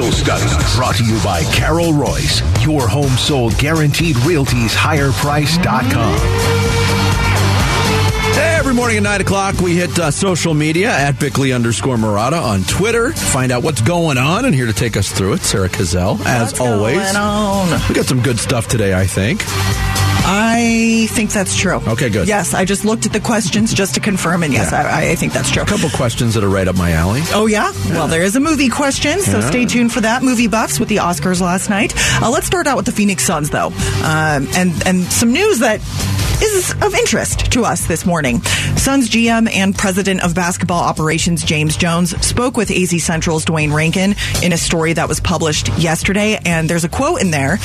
Social Studies. Brought to you by Carol Royse. Your home sold guaranteed realties higherprice.com. Every morning at 9 o'clock, we hit uh, social media at Bickley underscore Marotta on Twitter. Find out what's going on. And here to take us through it, Sarah Cazell, as What's always. going on? We got some good stuff today, I think. I think that's true. Okay, good. Yes, I just looked at the questions just to confirm, and yes, Yeah. I, I think that's true. A couple questions that are right up my alley. Oh yeah? Well, there is a movie question, so Yeah. stay tuned for that. Movie buffs with the Oscars last night. Uh, let's start out with the Phoenix Suns, though, um, and and some news that is of interest to us this morning. Suns GM and President of Basketball Operations James Jones spoke with AZ Central's Duane Rankin in a story that was published yesterday, and there's a quote in there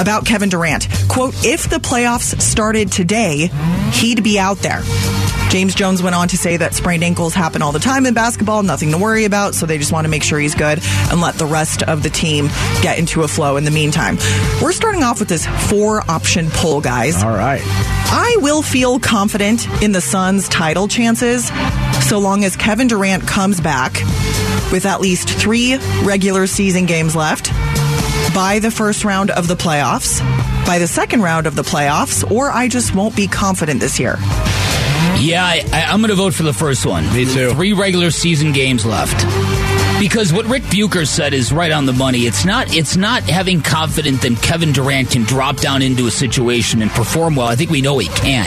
about Kevin Durant. Quote: If the playoffs started today, he'd be out there. James Jones went on to say that sprained ankles happen all the time in basketball, nothing to worry about, so they just want to make sure he's good and let the rest of the team get into a flow in the meantime. We're starting off with this four option poll, guys. All right. I will feel confident in the Suns' title chances so long as Kevin Durant comes back with at least three regular season games left by the first round of the playoffs, by the second round of the playoffs, or I just won't be confident this year. Yeah, I, I, I'm going to vote for the first one. Me too. Three regular season games left. Because what Rick Bucher said is right on the money. It's not. It's not having confidence that Kevin Durant can drop down into a situation and perform well. I think we know he can.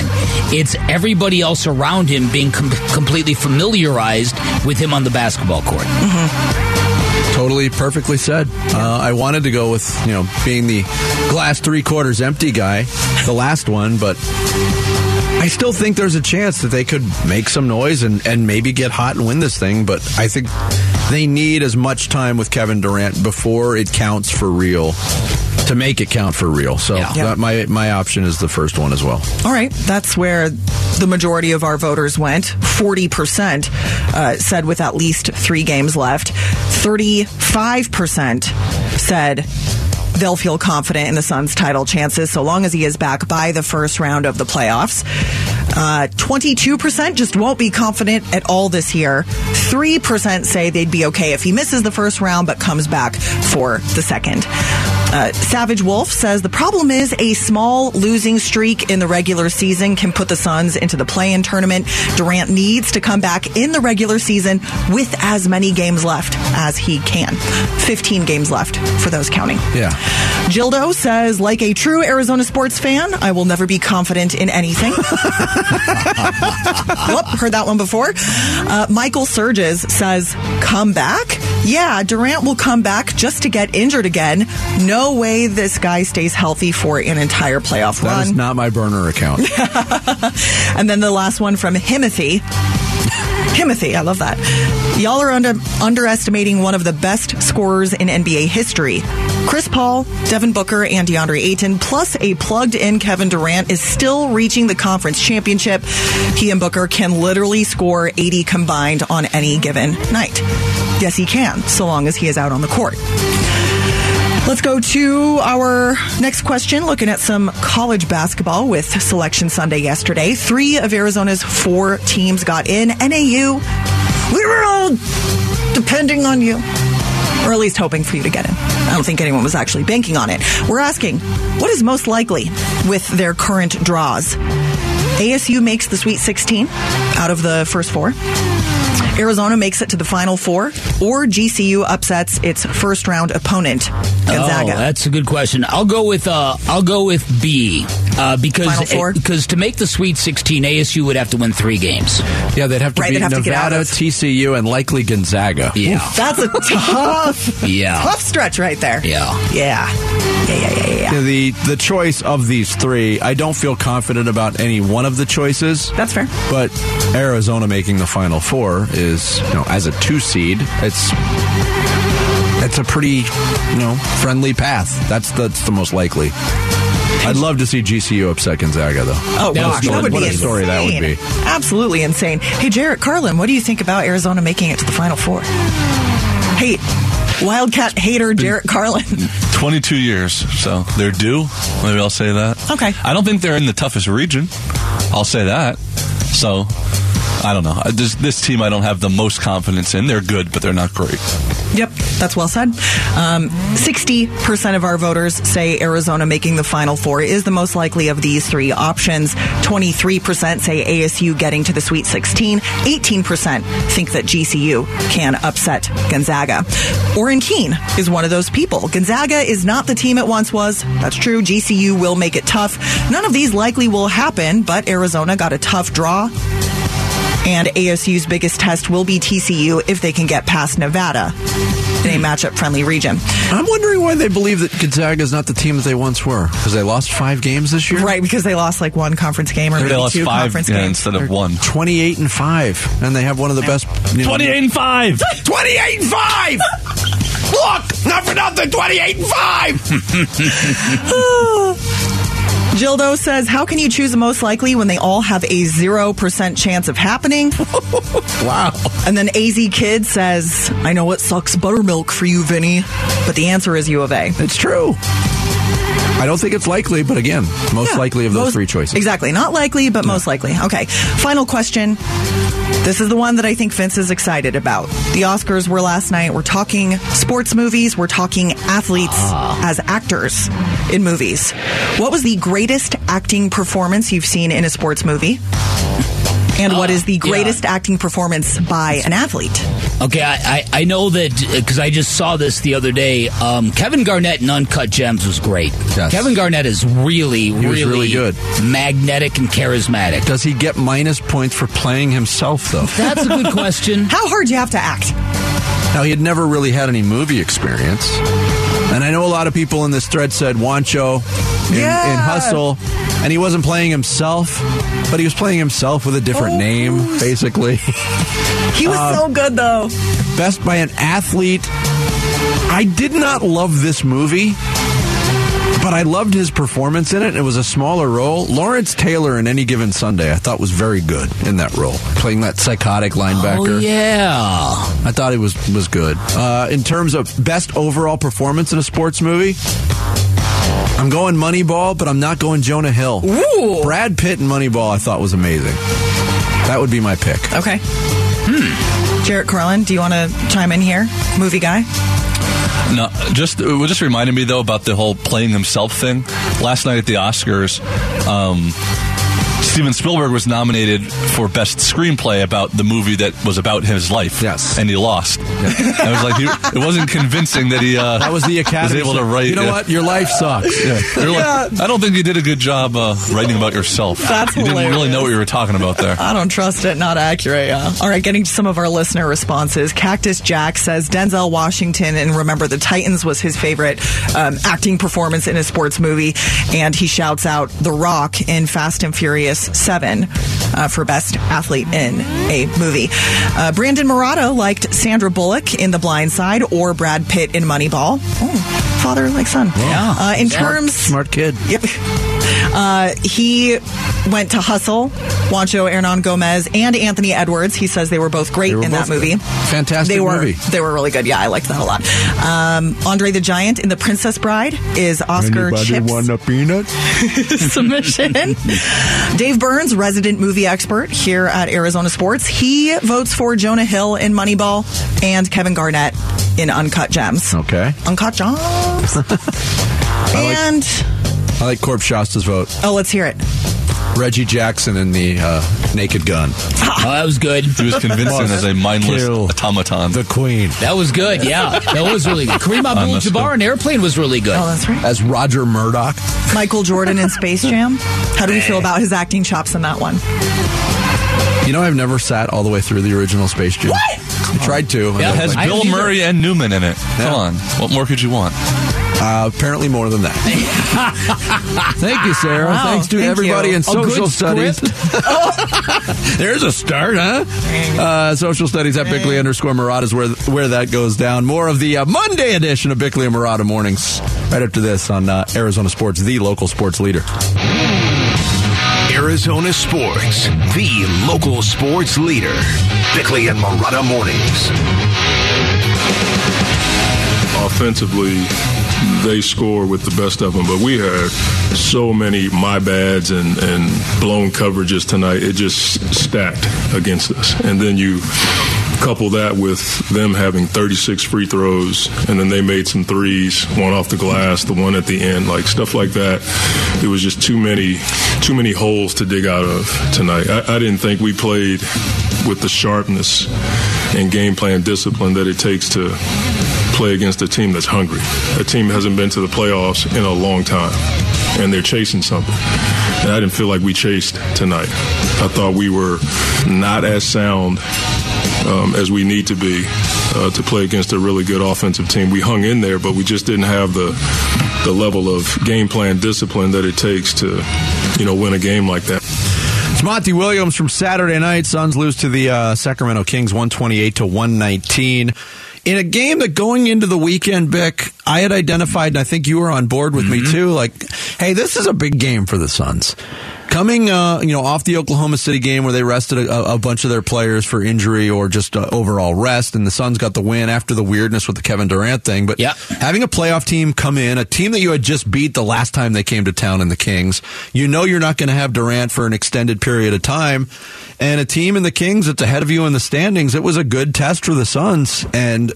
It's everybody else around him being com- completely familiarized with him on the basketball court. Totally perfectly said. Uh, I wanted to go with, you know, being the glass three quarters empty guy, the last one, but I still think there's a chance that they could make some noise and, and maybe get hot and win this thing, but I think they need as much time with Kevin Durant before it counts for real to make it count for real. So Yeah. that- my my option is the first one as well. All right, that's where the majority of our voters went. 40% uh, said with at least three games left. 35% said they'll feel confident in the Suns' title chances so long as he is back by the first round of the playoffs. Uh, 22% just won't be confident at all this year. 3% say they'd be okay if he misses the first round but comes back for the second. Uh, Savage Wolf says the problem is a small losing streak in the regular season can put the Suns into the play-in tournament. Durant needs to come back in the regular season with as many games left as he can. 15 games left for those counting. Yeah. Gildo says, like a true Arizona sports fan, I will never be confident in anything. Whoop, heard that one before. Uh, Michael Surges says, come back? Yeah, Durant will come back just to get injured again. No way this guy stays healthy for an entire playoff That run. That is not my burner account. And then the last one from Himothy. Timothy, I love that. Y'all are under, underestimating one of the best scorers in NBA history. Chris Paul, Devin Booker, and DeAndre Ayton, plus a plugged in Kevin Durant, is still reaching the conference championship. He and Booker can literally score 80 combined on any given night. Yes, he can, so long as he is out on the court. Let's go to our next question, looking at some college basketball with Selection Sunday yesterday. Three of Arizona's four teams got in. NAU, we were all depending on you, or at least hoping for you to get in. I don't think anyone was actually banking on it. We're asking, what is most likely with their current draws? ASU makes the Sweet 16 out of the first four. Arizona makes it to the Final Four, or GCU upsets its first round opponent, Gonzaga. Oh, that's a good question. I'll go with uh, I'll go with B uh, because Final because to make the Sweet 16, ASU would have to win three games. Yeah, they'd have to Right, beat they'd have to get out Nevada, of- TCU, and likely Gonzaga. Yeah, That's a tough, yeah, tough stretch right there. yeah. Yeah. Yeah, yeah, yeah, yeah, yeah. Yeah, The the choice of these three, I don't feel confident about any one of the choices. That's fair. But Arizona making the final four is, you know, as a two seed, it's it's a pretty, you know, friendly path. That's that's the most likely. I'd love to see GCU upset Gonzaga, though. Oh, That was gosh, that would What a story that would be. Absolutely insane. Hey, Jarrett Carlin, what do you think about Arizona making it to the Final Four? Hey, Wildcat hater Jarrett Carlin. 22 years, so they're due. Maybe I'll say that. Okay. I don't think they're in the toughest region. I'll say that. So I don't know. This, this team I don't have the most confidence in. They're good, but they're not great. Yep, that's well said. Um, 60% of our voters say Arizona making the Final Four is the most likely of these three options. 23% say ASU getting to the Sweet 16. 18% think that GCU can upset Gonzaga. Orrin Keene is one of those people. Gonzaga is not the team it once was. That's true. GCU will make it tough. None of these likely will happen, but Arizona got a tough draw. And ASU's biggest test will be TCU if they can get past Nevada in a matchup friendly region. I'm wondering why they believe that Gonzaga is not the team that they once were. Because they lost five games this year? Right, because they lost like one conference game or They lost two five conference yeah, games. instead of one. 28 and 5. And they have one of the best. you know- 28 and 5. 28 and 5! Look! Not for nothing, 28 and 5! Gildo says, How can you choose the most likely when they all have a 0% chance of happening? wow. And then AZ Kid says, I know it sucks buttermilk for you, Vinny, but the answer is U of A. It's true. I don't think it's likely, but again, most Yeah, likely of those most- three choices. Exactly. Not likely, but most likely. Okay. Final question. This is the one that I think Vince is excited about. The Oscars were last night. We're talking sports movies. We're talking athletes ah. as actors in movies. What was the greatest acting performance you've seen in a sports movie? And what is the yeah. greatest acting performance by an athlete? Okay, I, I, I know that because I just saw this the other day. Um, Kevin Garnett in Uncut Gems was great. Yes. Kevin Garnett is really, was really, really good. magnetic and charismatic. Does he get minus points for playing himself, though? That's a good question. How hard do you have to act? Now, he had never really had any movie experience. And I know a lot of people in this thread said Juancho in, Yeah. in Hustle, and he wasn't playing himself, but he was playing himself with a different Oh, name, basically. He was Uh, so good, though. Best by an athlete. I did not love this movie, but I loved his performance in it. It was a smaller role. Lawrence Taylor in Any Given Sunday, I thought was very good in that role, playing that psychotic linebacker. Oh yeah. I thought he was was good. Uh, in terms of best overall performance in a sports movie, I'm going Moneyball, but I'm not going Jonah Hill. Ooh. Brad Pitt in Moneyball, I thought was amazing. That would be my pick. Okay. Hmm. Jarrett Carlin, do you want to chime in here? Movie guy? No, just it just reminded me though about the whole playing himself thing. Last night at the Oscars, um, Steven Spielberg was nominated for best screenplay about the movie that was about his life. Yes. and he lost. I was like, he, it wasn't convincing that he uh, That was the Academy. was able to write. You know yeah. what? Your life sucks. Yeah. You're like, I don't think you did a good job uh, writing about yourself. That's you didn't really know what you were talking about there. I don't trust it. Not accurate. Yeah. All right. Getting to some of our listener responses. Cactus Jack says Denzel Washington and Remember the Titans was his favorite um, acting performance in a sports movie, and he shouts out The Rock in Fast and Furious Seven uh, for best athlete in a movie. Uh, Brandon Marotta liked Sandra Bullock in The Blind Side or Brad Pitt in Moneyball. Oh, father like son. Yeah. Uh, in Smart- terms Smart kid. Yep. Uh, he went to Hustle, Juancho Hernangomez, and Anthony Edwards. He says they were both great were in that movie. Fantastic they were, movie. They were really good. Yeah, I liked that a lot. Um, Andre the Giant in The Princess Bride is Oscar Chips a peanut? submission. Dave Burns, resident movie expert here at Arizona Sports, he votes for Jonah Hill in Moneyball and Kevin Garnett in Uncut Gems. Okay. Uncut Gems. and I like Corp Shasta's vote. oh, let's hear it. Reggie Jackson in the uh, Naked Gun. Oh, that was good. He was convincing as a mindless Kill. automaton. The Queen. That was good. Yeah, that was really good. Kareem Abdul-Jabbar in Airplane was really good. Oh, that's right. As Roger Murdoch. Michael Jordan in Space Jam. How do we feel about his acting chops in that one? You know, I've never sat all the way through the original Space Jam. What? I tried to. Yeah, It has I Bill. Murray and Newman in it. Come on. What more could you want? Uh, apparently more than that. Thank you, Sarah. Wow, Thanks to thank everybody you. in social studies. There's a start, huh? Uh, social studies at Bickley underscore Marotta is where, where that goes down. More of the uh, Monday edition of Bickley and Marotta mornings right after this on uh, Arizona Sports, the local sports leader. Arizona Sports, the local sports leader. Bickley and Marotta Mornings. offensively, they score with the best of them. But we had so many my bads and, and blown coverages tonight. It just stacked against us. And then you couple that with them having 36 free throws, and then they made some threes, one off the glass, the one at the end, like stuff like that. It was just too many, too many holes to dig out of tonight. I, I didn't think we played with the sharpness and game plan discipline that it takes to play against a team that's hungry. A team hasn't been to the playoffs in a long time, and they're chasing something. And I didn't feel like we chased tonight. I thought we were not as sound um, as we need to be uh, to play against a really good offensive team. We hung in there, but we just didn't have the the level of game plan discipline that it takes to, you know, win a game like that. It's Monty Williams from Saturday night. Suns lose to the uh, Sacramento Kings 128 to 119. In a game that going into the weekend, Bick, I had identified, and I think you were on board with mm-hmm. me too, like, hey, this is a big game for the Suns. Coming, uh, you know, off the Oklahoma City game where they rested a, a bunch of their players for injury or just uh, overall rest, and the Suns got the win after the weirdness with the Kevin Durant thing. But having a playoff team come in, a team that you had just beat the last time they came to town in the Kings, you know you're not going to have Durant for an extended period of time. And a team in the Kings that's ahead of you in the standings, it was a good test for the Suns. And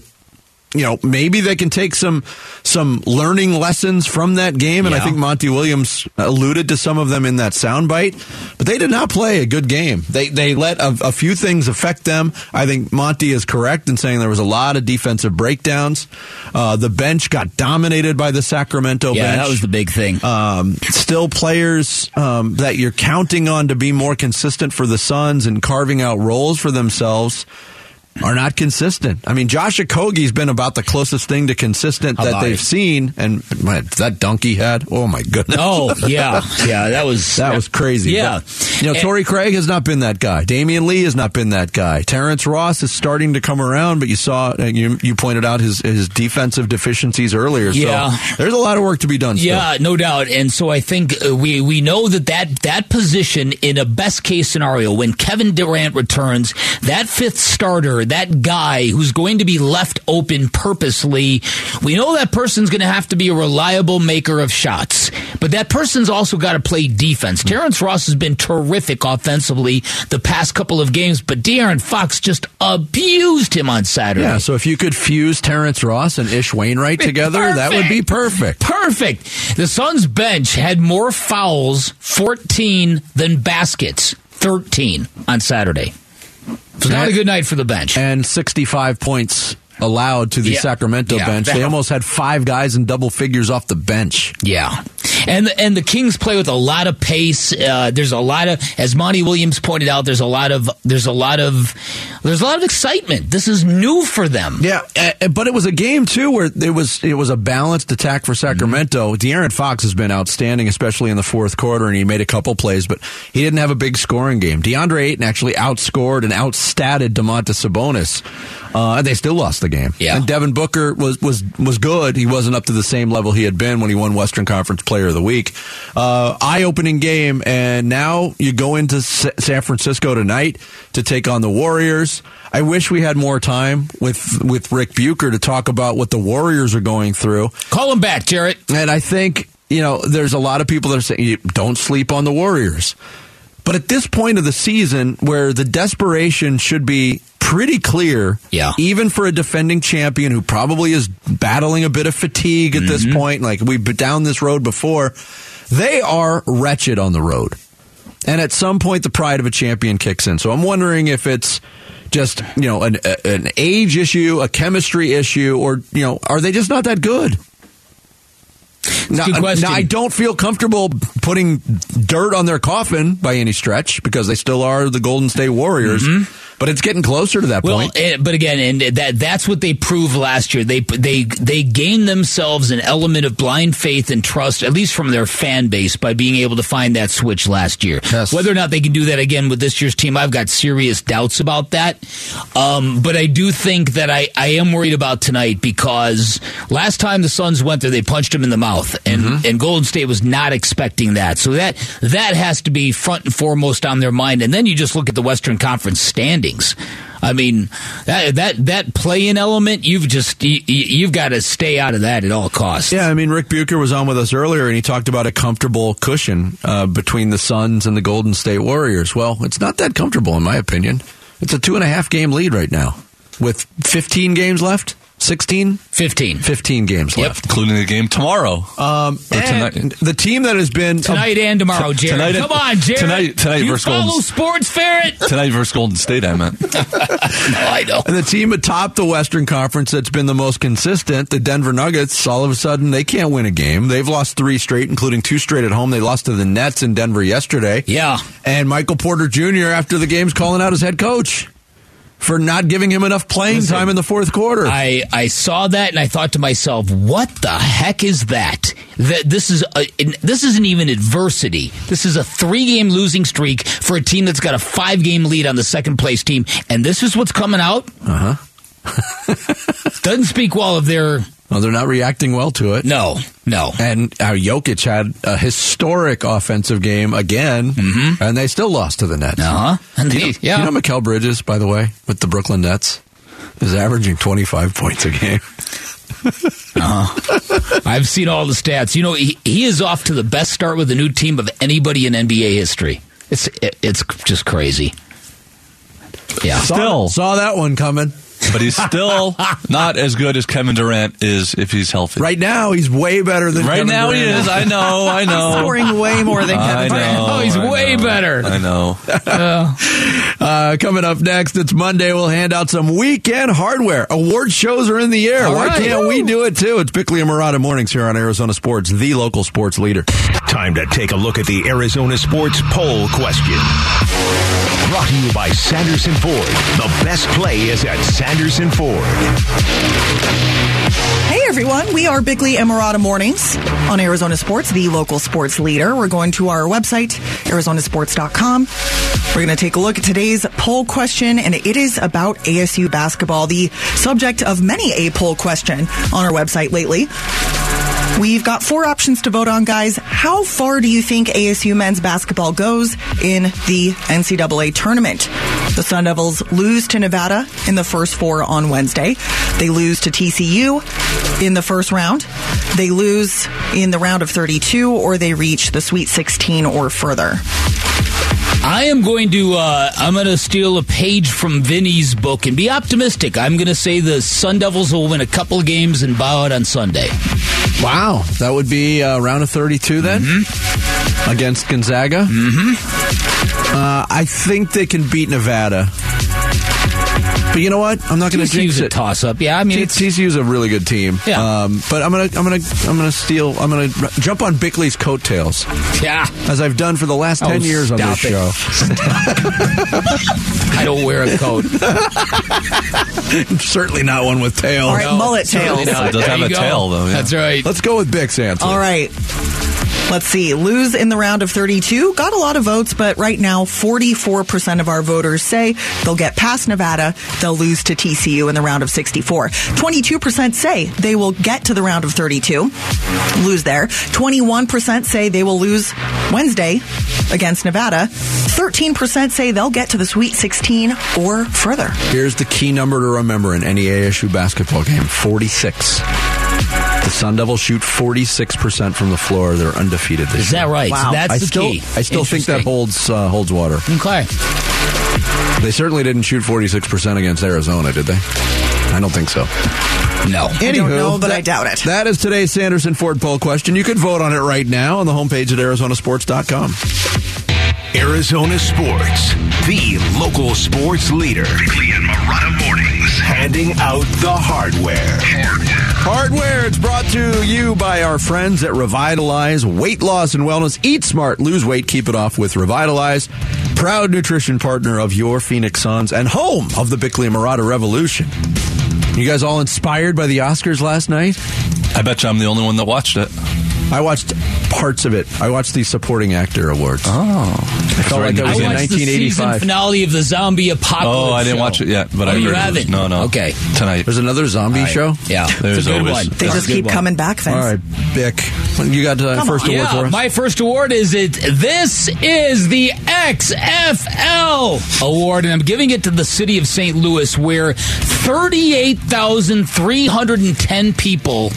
you know, maybe they can take some some learning lessons from that game, and yeah. I think Monty Williams alluded to some of them in that soundbite. But they did not play a good game. They they let a, a, few things affect them. I think Monty is correct in saying there was a lot of defensive breakdowns. Uh, the bench got dominated by the Sacramento yeah, bench. that was the big thing. Um, still players um, that you're counting on to be more consistent for the Suns and carving out roles for themselves are not consistent. I mean, Josh Okogie's been about the closest thing to consistent that they've seen, and man, that donkey had. Oh my goodness! Oh yeah, yeah, that was that was crazy. Yeah, but, you know, Torrey Craig has not been that guy. Damion Lee has not been that guy. Terrence Ross is starting to come around, but you saw uh, you you pointed out his his defensive deficiencies earlier. Yeah, so there's a lot of work to be done. Still. Yeah, no doubt. And so I think uh, we we know that that that position in a best case scenario when Kevin Durant returns, that fifth starter that guy who's going to be left open purposely, we know that person's going to have to be a reliable maker of shots. But that person's also got to play defense. Hmm. Terrence Ross has been terrific offensively the past couple of games, but De'Aaron Fox just abused him on Saturday. Yeah, so if you could fuse Terrence Ross and Ish Wainwright together, perfect. that would be perfect. Perfect. The Suns bench had more fouls, 14, than baskets, 13 on Saturday. So not a good night for the bench. And 65 points allowed to the yeah. Sacramento yeah. bench. They almost had five guys in double figures off the bench. Yeah. And the, and the Kings play with a lot of pace. Uh, there's a lot of, as Monty Williams pointed out, there's a lot of there's a lot of there's a lot of excitement. This is new for them. Yeah, uh, but it was a game too where it was it was a balanced attack for Sacramento. Mm-hmm. De'Aaron Fox has been outstanding, especially in the fourth quarter, and he made a couple plays, but he didn't have a big scoring game. DeAndre Ayton actually outscored and outstatted Domantas Sabonis. Uh, and they still lost the game. Yeah. And Devin Booker was, was, was good. He wasn't up to the same level he had been when he won Western Conference Player of the Week. Uh, eye opening game. And now you go into San Francisco tonight to take on the Warriors. I wish we had more time with, with Rick Bucher to talk about what the Warriors are going through. Call him back, Jarrett. And I think, you know, there's a lot of people that are saying, don't sleep on the Warriors. But at this point of the season, where the desperation should be pretty clear, yeah. even for a defending champion who probably is battling a bit of fatigue at mm-hmm. this point, like we've been down this road before, they are wretched on the road. And at some point, the pride of a champion kicks in. So I'm wondering if it's just you know an, an age issue, a chemistry issue, or you know, are they just not that good? Now, now, I don't feel comfortable putting dirt on their coffin by any stretch because they still are the Golden State Warriors. Mm-hmm. But it's getting closer to that well, point. Eh, but again, and that that's what they proved last year. They they they gained themselves an element of blind faith and trust, at least from their fan base, by being able to find that switch last year. Yes. Whether or not they can do that again with this year's team, I've got serious doubts about that. Um, but I do think that I, I am worried about tonight because last time the Suns went there, they punched him in the mouth, and mm-hmm. and Golden State was not expecting that. So that that has to be front and foremost on their mind. And then you just look at the Western Conference standings I mean, that that that play-in element, you've just you, you've got to stay out of that at all costs. Yeah, I mean, Rick Bucher was on with us earlier, and he talked about a comfortable cushion uh, between the Suns and the Golden State Warriors. Well, it's not that comfortable, in my opinion. It's a two and a half game lead right now with 15 games left. 16? 15. 15 games Yep. left. including the game tomorrow. Um, Or tonight. the team that has been Tonight and tomorrow, T- Jared. tonight- Come on, Jared. tonight- tonight you versus follow Golden- sports ferret. Tonight versus Golden State, I meant. no, I know. And the team atop the Western Conference that's been the most consistent, the Denver Nuggets, all of a sudden they can't win a game. They've lost three straight, including two straight at home. They lost to the Nets in Denver yesterday. Yeah. And Michael Porter Jr. after the game's calling out his head coach for not giving him enough playing Listen, time in the fourth quarter. I, I saw that and I thought to myself, what the heck is that? That this is a, this isn't even adversity. This is a three game losing streak for a team that's got a five game lead on the second place team, and this is what's coming out. Uh huh. Doesn't speak well of their well, they're not reacting well to it. no, no. And uh, Jokic had a historic offensive game again, and they still lost to the Nets. Uh huh. And Do you, know, yeah. you know Mikal Bridges, by the way, with the Brooklyn Nets, is averaging 25 points a game. Huh? I've seen all the stats. You know, he, he is off to the best start with a new team of anybody in NBA history. It's it, it's just crazy. Yeah. Still. Saw that one coming. But he's still not as good as Kevin Durant is if he's healthy. Right now, he's way better than Right Kevin now he is. I know. I know. Scoring way more than I Kevin Durant. know. Oh, he's I way know. better. I know. Uh, coming up next, it's Monday. We'll hand out some weekend hardware. Award shows are in the air. All Why right. can't we do it too? It's Bickley and Marotta mornings here on Arizona Sports, the local sports leader. Time to take a look at the Arizona Sports Poll question. Brought to you by Sanderson Ford. The best play is at Sanderson Ford. Hey everyone, we are Bickley and Marotta Mornings on Arizona Sports, the local sports leader. We're going to our website, arizonasports.com. We're going to take a look at today's poll question, and it is about ASU basketball, the subject of many a poll question on our website lately. We've got four options to vote on, guys. How far do you think ASU men's basketball goes in the NCAA tournament? The Sun Devils lose to Nevada in the first four on Wednesday. They lose to TCU in the first round. They lose in the round of 32, or they reach the Sweet 16 or further. I am going to uh, I'm going to steal a page from Vinny's book and be optimistic. I'm going to say the Sun Devils will win a couple of games and bow out on Sunday. Wow, that would be uh, round of 32 then against Gonzaga. Mm-hmm. Uh, I think they can beat Nevada. But you know what? I'm not going to jinx a it. toss up. Yeah, I mean T- it's TCU's a really good team. Yeah. Um, but I'm gonna I'm gonna I'm gonna steal I'm gonna r- jump on Bickley's coattails yeah. as I've done for the last Oh, ten years on this stop show. I don't wear a coat. Certainly not one with tails. All right, mullet certainly tails. It does There have you a go. tail, though, yeah. That's right. Let's go with Bix answer. All right. Let's see. Lose in the round of 32. Got a lot of votes, but right now, 44% of our voters say they'll get past Nevada. They'll lose to TCU in the round of 64. 22% say they will get to the round of 32, lose there. 21% say they will lose Wednesday against Nevada. 13% say they'll get to the Sweet 16 or further. Here's the key number to remember in any ASU basketball game: 46. The Sun Devils shoot 46% from the floor. They're undefeated this year. Is that right? Wow. So that's I the still, key. I still think that holds uh, holds water. Okay. They certainly didn't shoot 46% against Arizona, did they? I don't think so. No. I don't know, but I doubt it. That is today's Sanderson Ford poll question. You can vote on it right now on the homepage at arizonasports.com. Arizona Sports, the local sports leader. Bickley and Marotta mornings, handing out the hardware. Hardware, it's brought to you by our friends at Revitalize Weight Loss and Wellness. Eat smart, lose weight, keep it off with Revitalize. Proud nutrition partner of your Phoenix Suns and home of the Bickley Marotta Revolution. You guys all inspired by the Oscars last night? I bet you I'm the only one that watched it. I watched parts of it. I watched the supporting actor awards. Oh, I felt like I I was in watched the season 1985. finale of the zombie apocalypse. Oh, I didn't show. watch it yet, but oh, I you heard it was- haven't. no, no. Okay, Tonight. There's another zombie All right. show. Yeah, There's it's a good always- one. They just keep one. coming back, Vince. All right, Bick. You got uh, first on. award Yeah, for us? my first award is it. This is the XFL award, and I'm giving it to the city of St. Louis, where 38,310 people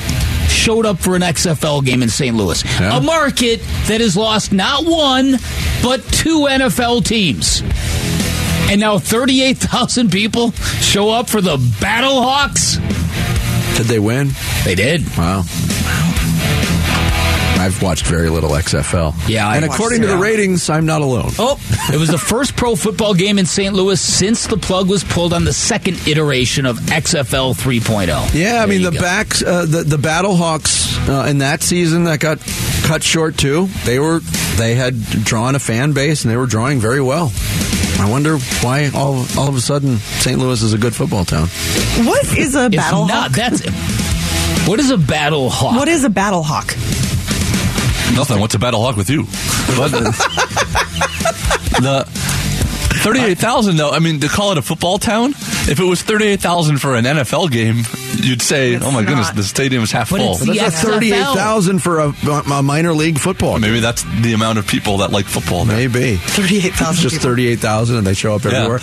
showed up for an XFL game in St. Louis, Yeah. a market that has lost not one but two NFL teams. And now 38,000 people show up for the Battlehawks. Did they win? They did. Wow. I've watched very little XFL. Yeah, I and watched according to the ratings, I'm not alone. Oh, it was the first pro football game in St. Louis since the plug was pulled on the second iteration of XFL 3.0. Yeah, I There mean the go. backs, uh, the the Battlehawks uh, in that season that got cut short too. They were they had drawn a fan base and they were drawing very well. I wonder why all all of a sudden St. Louis is a good football town. What is a It's battle not. hawk? That's what is a battle hawk? What is a battle hawk? Nothing. What's a battle hawk with you? But the thirty-eight thousand, though. I mean, to call it a football town. If it was thirty-eight thousand for an NFL game, you'd say, It's "Oh my goodness, the stadium is half But full." it's the That's XFL. thirty eight thousand for a, a minor league football. game. Maybe that's the amount of people that like football. There. Maybe. Thirty-eight It's thousand. just 38,000 and they show up Yeah. everywhere.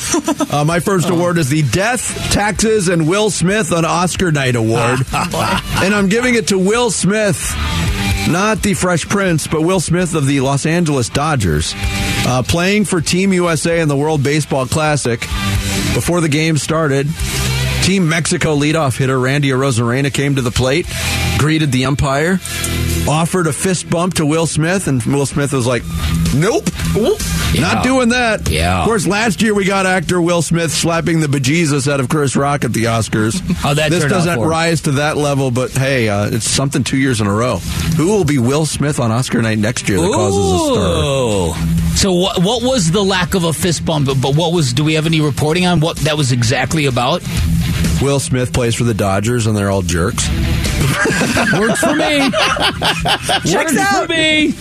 uh, my first award is the Death, Taxes, and Will Smith on Oscar Night Award. and I'm giving it to Will Smith, not the Fresh Prince, but Will Smith of the Los Angeles Dodgers, uh, playing for Team USA in the World Baseball Classic. Before the game started, Team Mexico leadoff hitter Randy Arozarena came to the plate, greeted the umpire, offered a fist bump to Will Smith, and Will Smith was like, "Nope, Yeah. not doing that." Yeah. Of course, last year we got actor Will Smith slapping the bejesus out of Chris Rock at the Oscars. How'd that this doesn't rise to that level, but hey, uh, it's something two years in a row. Who will be Will Smith on Oscar night next year that causes a stir? So what? What was the lack of a fist bump? But what was? Do we have any reporting on what that was exactly about? Will Smith plays for the Dodgers, and they're all jerks. Works for me. Checks Worked out. for me.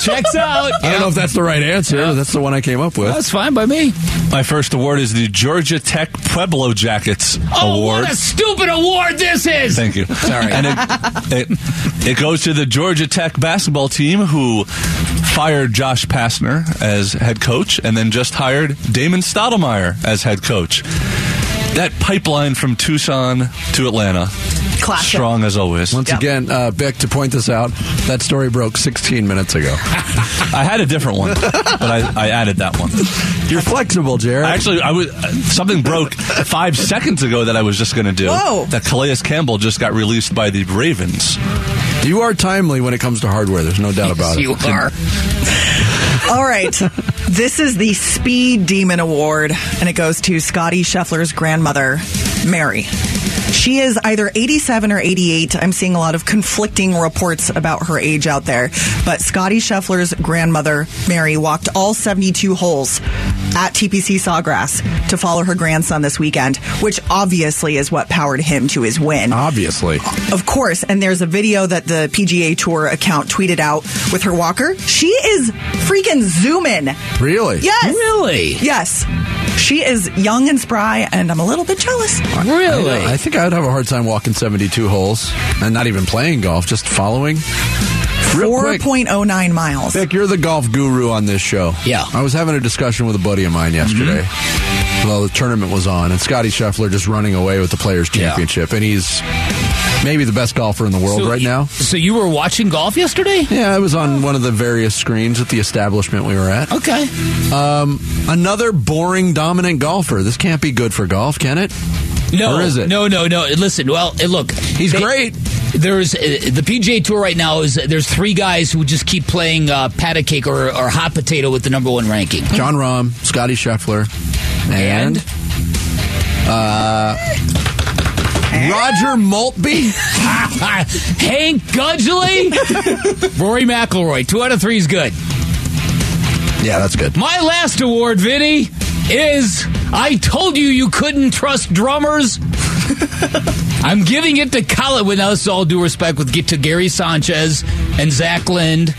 Checks out. I don't know if that's the right answer. but That's the one I came up with. That's fine by me. My first award is the Georgia Tech Pueblo Jackets Oh, Award. what a stupid award this is! Thank you. Sorry. And it, it, it goes to the Georgia Tech basketball team who fired Josh Pastner as head coach and then just hired Damon Stoudamire as head coach. That pipeline from Tucson to Atlanta, Classic. strong as always. Once Yep. again, uh, Beck, to point this out, that story broke 16 minutes ago. I had a different one, but I, I added that one. You're flexible, Jared. Actually, I was uh, something broke five seconds ago that I was just going to do. Whoa. That Calais Campbell just got released by the Ravens. you are timely when it comes to hardware. There's no doubt about you it. You are. All right. This is the Speed Demon Award, and it goes to Scottie Scheffler's grandmother, Mary. She is either 87 or 88. I'm seeing a lot of conflicting reports about her age out there. But Scottie Scheffler's grandmother, Mary, walked all 72 holes at TPC Sawgrass to follow her grandson this weekend, which obviously is what powered him to his win. Obviously. Of course, and there's a video that the PGA Tour account tweeted out with her walker. She is freaking zooming. Really? Yes. Really? Yes. She is young and spry, and I'm a little bit jealous. Really? I think I would have a hard time walking 72 holes and not even playing golf, just following. 4.09 miles. Vic, you're the golf guru on this show. Yeah. Mm-hmm. I was having a discussion with a buddy of mine yesterday. Well, the tournament was on, and Scottie Scheffler just running away with the Players' Yeah. Championship, and he's maybe the best golfer in the world So right you- now. So you were watching golf yesterday? Yeah, I was on one of the various screens at the establishment we were at. Okay. Um, another boring, dominant golfer. This can't be good for golf, can it? No, Or is it? No, no, no. Listen, well, look, He's they- great. There's uh, the PGA Tour right now is there's three guys who just keep playing uh, patty cake or, or hot potato with the number one ranking. Jon Rahm, Scottie Scheffler, and, And? uh, Roger Maltbie. Hank Gudgley, Rory McIlroy. Two out of three is good. Yeah, that's good. My last award, Vinny, is I told you you couldn't trust drummers. I'm giving it to Colin. With us, all due respect, with get to Gary Sanchez and Zach Lind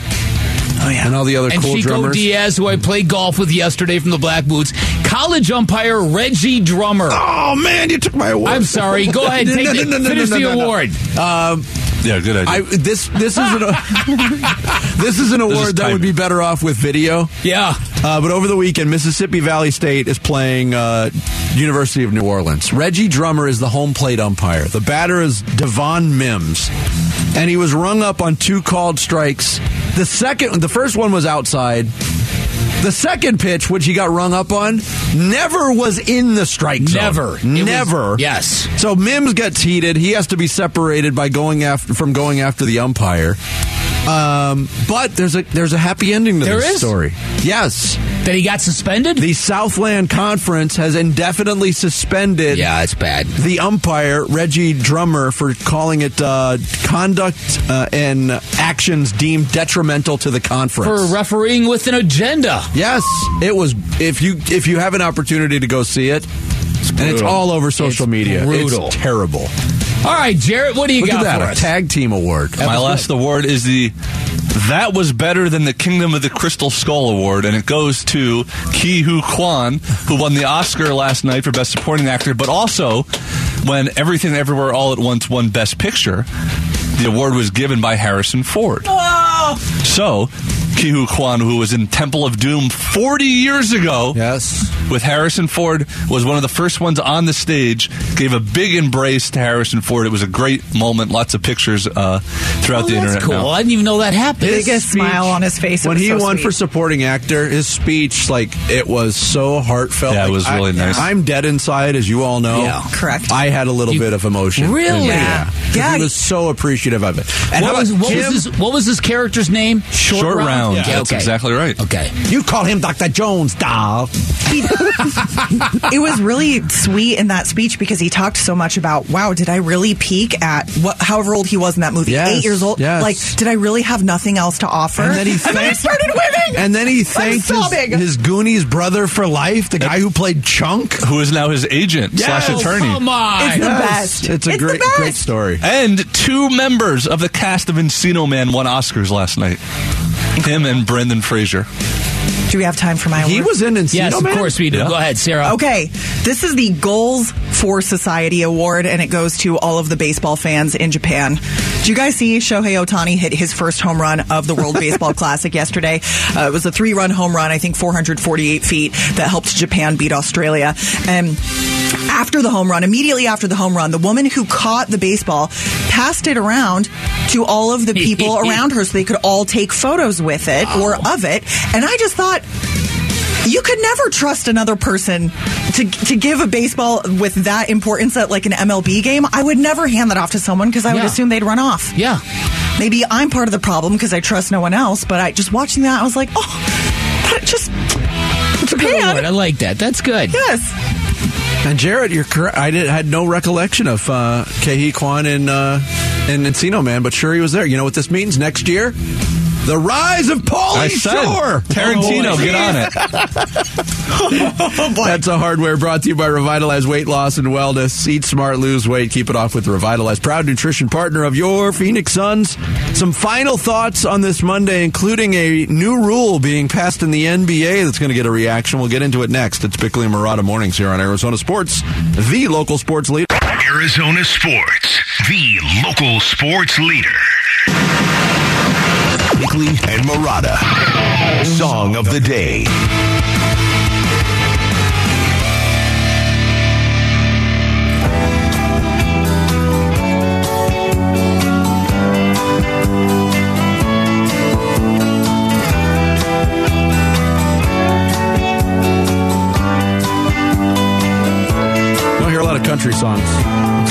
Oh yeah. and all the other and cool Chico drummers. Diaz, who I played golf with yesterday from the Black Boots. College umpire Reggie Drummer. Oh man, you took my award. I'm sorry. Go ahead. No, Take no, the, no, no, no, finish no, the no, no. award. Um, Yeah, good idea. I, this this is an this is an award is that would be better off with video. Yeah. Uh, but over the weekend, Mississippi Valley State is playing uh, University of New Orleans. Reggie Drummer is the home plate umpire. The batter is Devon Mims, and he was rung up on two called strikes. The second, the first one was outside. The second pitch, which he got rung up on, never was in the strike zone. Never. It was- never. yes. So Mims gets heated. He has to be separated by going after from going after the umpire. Um, but there's a there's a happy ending to There this is? story. Yes. That he got suspended? The Southland Conference has indefinitely suspended yeah, it's bad. the umpire, Reggie Drummer, for calling it uh, conduct uh, and actions deemed detrimental to the conference. For refereeing with an agenda. yes, it was. If you if you have an opportunity to go see it, and it's all over social It's media, brutal. it's terrible. All right, Jarrett, what do you Look got at that, for a us? tag team award. My last award is the That Was Better Than the Kingdom of the Crystal Skull Award, and it goes to Ke Huy Quan, who won the Oscar last night for Best Supporting Actor, but also when Everything Everywhere All at Once won Best Picture, the award was given by Harrison Ford. So, Ke Huy Quan, who was in Temple of Doom 40 years ago, Yes. With Harrison Ford was one of the first ones on the stage. Gave a big embrace to Harrison Ford. It was a great moment. Lots of pictures uh, throughout Oh, the that's internet. cool. now. I didn't even know that happened. His Biggest smile on his face. It When was he so won sweet. for supporting actor, his speech, like, it was so heartfelt. Yeah, it was really I, nice. I'm dead inside, as you all know. Yeah. Correct. I had a little You- bit of emotion. Really? Yeah. 'Cause Yeah. He was so appreciative of it. And what was, what, was his, what was his character's name? Short, round. Yeah, That's exactly right. Okay. You call him Dr. Jones, doll. it was really sweet in that speech because he talked so much about, wow, did I really peak at what, however old he was in that movie? Yes, Eight years old. yes. Like, did I really have nothing else to offer? And then he and then I thanked- started winning. And then he thanked his, his Goonies brother for life, the guy who played Chunk. Who is now his agent slash attorney. Come on. It's the Yes. best. It's a It's great, best. great story. And two members of the cast of Encino Man won Oscars last night. Him and Brendan Fraser. Do we have time for my He award? was in Encino yes, of Man? course we do. Yeah. Go ahead, Sarah. Okay, this is the Goals for Society Award, and it goes to all of the baseball fans in Japan. Did you guys see Shohei Ohtani hit his first home run of the World Baseball Classic yesterday? Uh, it was a three run home run, I think 448 feet, that helped Japan beat Australia. And after the home run, immediately after the home run, the woman who caught the baseball passed it around to all of the people around her so they could all take photos with it or of it. And I just thought, you could never trust another person to to give a baseball with that importance at like an MLB game. I would never hand that off to someone because I would assume they'd run off. Yeah. Maybe I'm part of the problem because I trust no one else. But I just watching that, I was like, oh, that just it's Good award. I like that. That's good. Yes. And Jared, you're correct. I did, had no recollection of uh, Ke Huy Quan in, uh, in Encino Man, but sure he was there. You know what this means next year? The rise of Pauly Shore. Tarantino, Oh, get on it. That's a hardware brought to you by Revitalize Weight Loss and Wellness. Eat smart, lose weight, keep it off with Revitalize. Proud nutrition partner of your Phoenix Suns. Some final thoughts on this Monday, including a new rule being passed in the NBA that's going to get a reaction. We'll get into it next. It's Bickley and Marotta Mornings here on Arizona Sports, the local sports leader. Arizona Sports, the local sports leader. Bickley and Marotta. Song of the day. Country songs.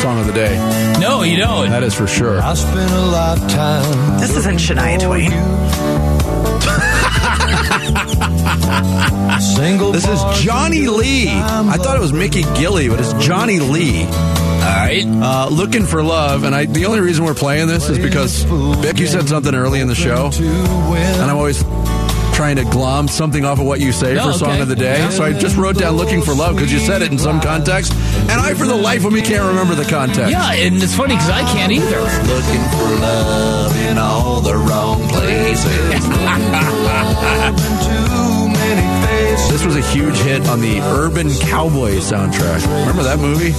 Song of the day. No, you don't. That is for sure. I spent a lifetime. This isn't Shania Twain. Single This is Johnny Lee. I thought it was Mickey Gilley, but it's Johnny Lee. All right. Uh, looking for love, and I. The only reason we're playing this is because Vic, you said something early in the show, and I'm always trying to glom something off of what you say No, for Song of the Day. Yeah. So I just wrote down Looking for Love because you said it in some context. And I, for the life of me, can't remember the context. Yeah, and it's funny because I can't either. Looking for love in all the wrong places. this was a huge hit on the Urban Cowboy soundtrack. Remember that movie?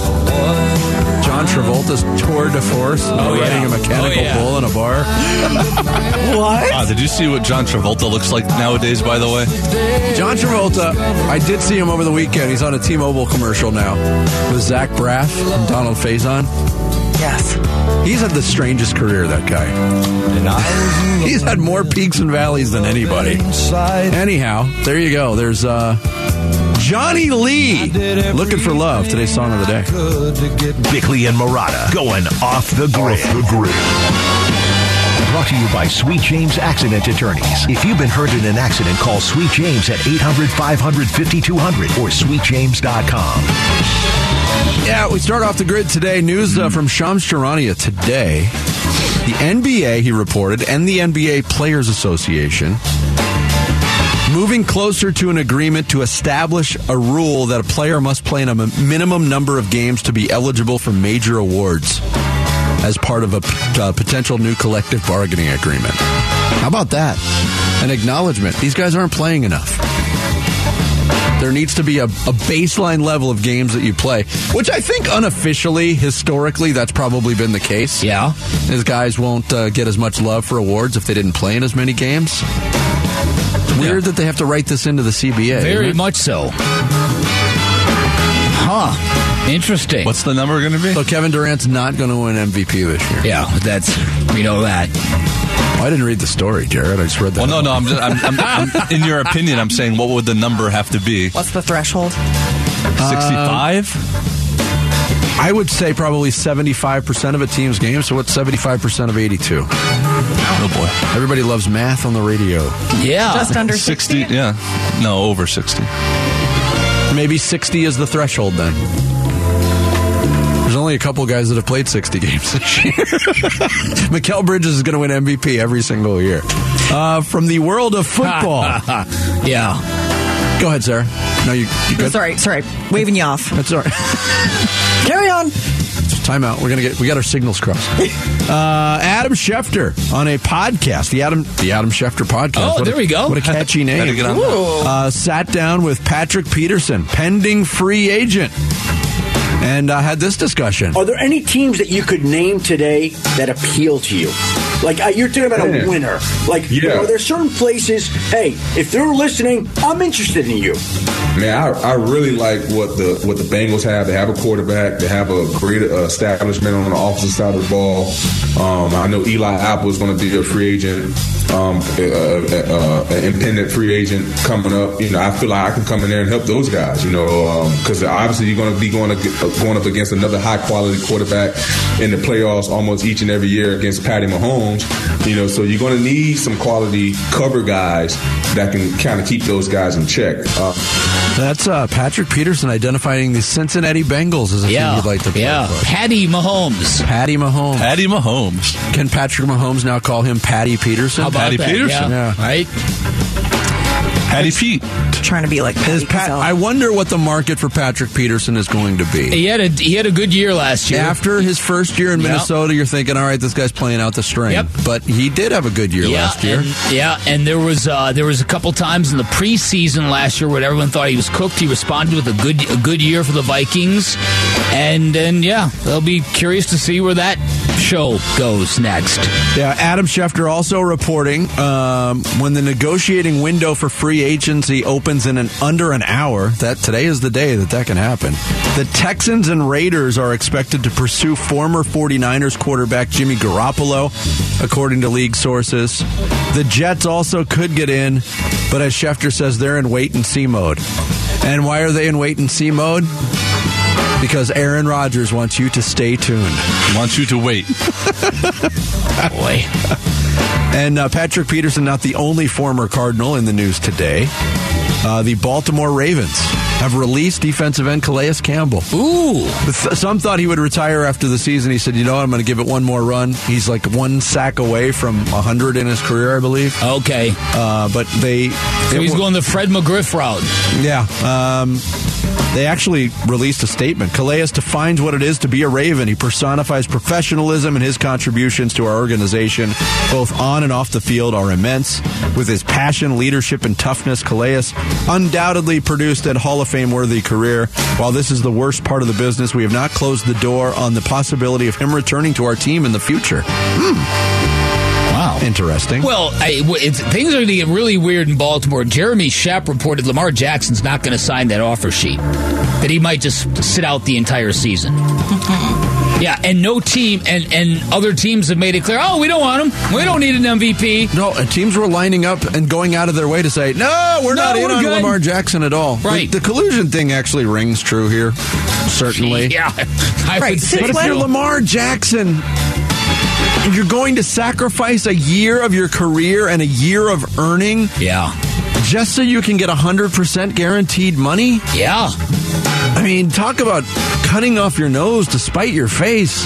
John Travolta's tour de force, Oh, yeah. riding a mechanical Oh, yeah. bull in a bar. What? Ah, did you see what John Travolta looks like nowadays? By the way, John Travolta, I did see him over the weekend. He's on a T-Mobile commercial now with Zach Braff and Donald Faison. Yes. He's had the strangest career, that guy. He's had more peaks and valleys than anybody. Anyhow, there you go. There's uh, Johnny Lee looking for love. Today's song of the day. Bickley and Marotta going off the grid. the grid. Brought to you by Sweet James Accident Attorneys. If you've been hurt in an accident, call Sweet James at 800 500 5200 or sweetjames.com. Yeah, we start off the grid today. News uh, from Shams Charania today. The NBA, he reported, and the NBA Players Association moving closer to an agreement to establish a rule that a player must play in a minimum number of games to be eligible for major awards as part of a uh, potential new collective bargaining agreement. How about that? An acknowledgement. These guys aren't playing enough. There needs to be a, a baseline level of games that you play, which I think unofficially, historically, that's probably been the case. Yeah. As guys won't uh, get as much love for awards if they didn't play in as many games. Weird that they have to write this into the CBA. Very much so. Huh. Interesting. what's the number going to be? So Kevin Durant's not going to win MVP this year. yeah, that's we know that. I didn't read the story, Jared. I just read that. Well, no, no. I'm just. I'm, I'm, I'm, in your opinion, I'm saying what would the number have to be? What's the threshold? Sixty-five. Uh, I would say probably 75% of a team's game. So what's 75% of 82? oh boy. Everybody loves math on the radio. Yeah. Just under 60, 60? yeah. No, over 60. Maybe 60 is the threshold then. There's only a couple guys that have played 60 games this year. Mikal Bridges is going to win MVP every single year. Uh, from the world of football. yeah. Go ahead, Sarah. No, you, you good? Sorry, sorry. Waving you off. That's all right. Carry on. Time out. We're gonna get we got our signals crossed. Uh, Adam Schefter on a podcast, the Adam the Adam Schefter podcast. Oh, What a- there we go. What a catchy name. get on. Uh, sat down with Patrick Peterson, pending free agent, and uh, had this discussion. Are there any teams that you could name today that appeal to you? Like uh, you're talking about Yeah. a winner. Like, Yeah. are there certain places? Hey, if they're listening, I'm interested in you. Man, I, I really like what the what the Bengals have. They have a quarterback. They have a great uh, establishment on the offensive side of the ball. Um, I know Eli Apple is going to be a free agent, um, an independent free agent coming up. You know, I feel like I can come in there and help those guys. You know, because obviously you're going to be going going up against another high quality quarterback in the playoffs almost each and every year against Patty Mahomes. You know, so you're going to need some quality cover guys that can kind of keep those guys in check. Uh, That's uh, Patrick Peterson identifying the Cincinnati Bengals as a team you'd like to play yeah. for. Patty Mahomes. Patty Mahomes. Patty Mahomes. Can Patrick Mahomes now call him Patty Peterson? How about Patty that? Peterson. Yeah. Yeah. Right? Patty Pete. Trying to be like Is Patty Pat, I wonder what the market for Patrick Peterson is going to be. He had a he had a good year last year. After his first year in Yep. Minnesota, you're thinking, all right, this guy's playing out the string. Yep. But he did have a good year yeah, last year. And, yeah, and there was uh, there was a couple times in the preseason last year where everyone thought he was cooked. He responded with a good a good year for the Vikings, and and yeah, they'll be curious to see where that show goes next. Yeah, Adam Schefter also reporting um, when the negotiating window for free agency opens in an under an hour. That today is the day that that can happen. The Texans and Raiders are expected to pursue former 49ers quarterback Jimmy Garoppolo, according to league sources. The Jets also could get in, but as Schefter says, they're in wait and see mode. And why are they in wait and see mode? Because Aaron Rodgers wants you to stay tuned. Wants you to wait. Boy, And uh, Patrick Peterson, not the only former Cardinal in the news today. Uh, the Baltimore Ravens have released defensive end Calais Campbell. Ooh. Some thought he would retire after the season. He said, "You know what? I'm going to give it one more run." He's like one sack away from 100 in his career, I believe. Okay. Uh, but they. So he's it- going the Fred McGriff route. Yeah. Um, they actually released a statement. Calais defines what it is to be a Raven. He personifies professionalism, and his contributions to our organization, both on and off the field, are immense. With his passion, leadership, and toughness, Calais undoubtedly produced a Hall of Fame worthy career. While this is the worst part of the business, we have not closed the door on the possibility of him returning to our team in the future. Hmm. Wow. Interesting. Well, I, w- it's, things are going to get really weird in Baltimore. Jeremy Schaap reported Lamar Jackson's not going to sign that offer sheet. That he might just sit out the entire season. Yeah, and no team and, and other teams have made it clear. Oh, we don't want him. We don't need an MVP. No, and teams were lining up and going out of their way to say, no, we're No, not in we're on good." Lamar Jackson at all. Right. The, the collusion thing actually rings true here, certainly. Yeah, I Right, would say since But if you're Lamar Jackson, you're going to sacrifice a year of your career and a year of earning Yeah, just so you can get 100% guaranteed money? yeah. I mean, talk about cutting off your nose to spite your face.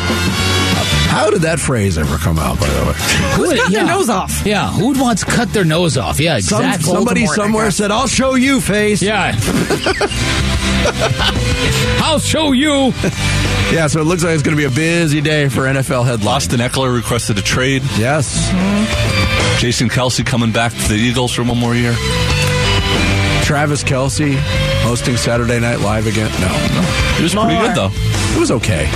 How did that phrase ever come out, by the way? Who's cutting their nose off? Yeah, who would want to cut their nose off? Yeah, Some, exactly. somebody somewhere said, I'll show you, face. Yeah. I'll show you. Yeah, so it looks like it's going to be a busy day for NFL headlines. Austin Ekeler requested a trade. Yes. Mm-hmm. Jason Kelce coming back to the Eagles for one more year. Travis Kelce hosting Saturday Night Live again. No, no. He was pretty good though. It was okay.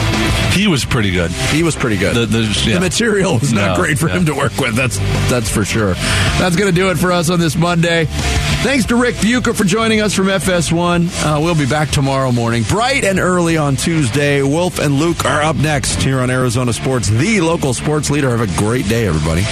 He was pretty good. He was pretty good. The- the- yeah. The material was not No, great for yeah. him to work with. That's that's for sure. That's going to do it for us on this Monday. Thanks to Rick Bucher for joining us from FS1. Uh, we'll be back tomorrow morning, bright and early on Tuesday. Wolf and Luke are up next here on Arizona Sports, the local sports leader. Have a great day, everybody.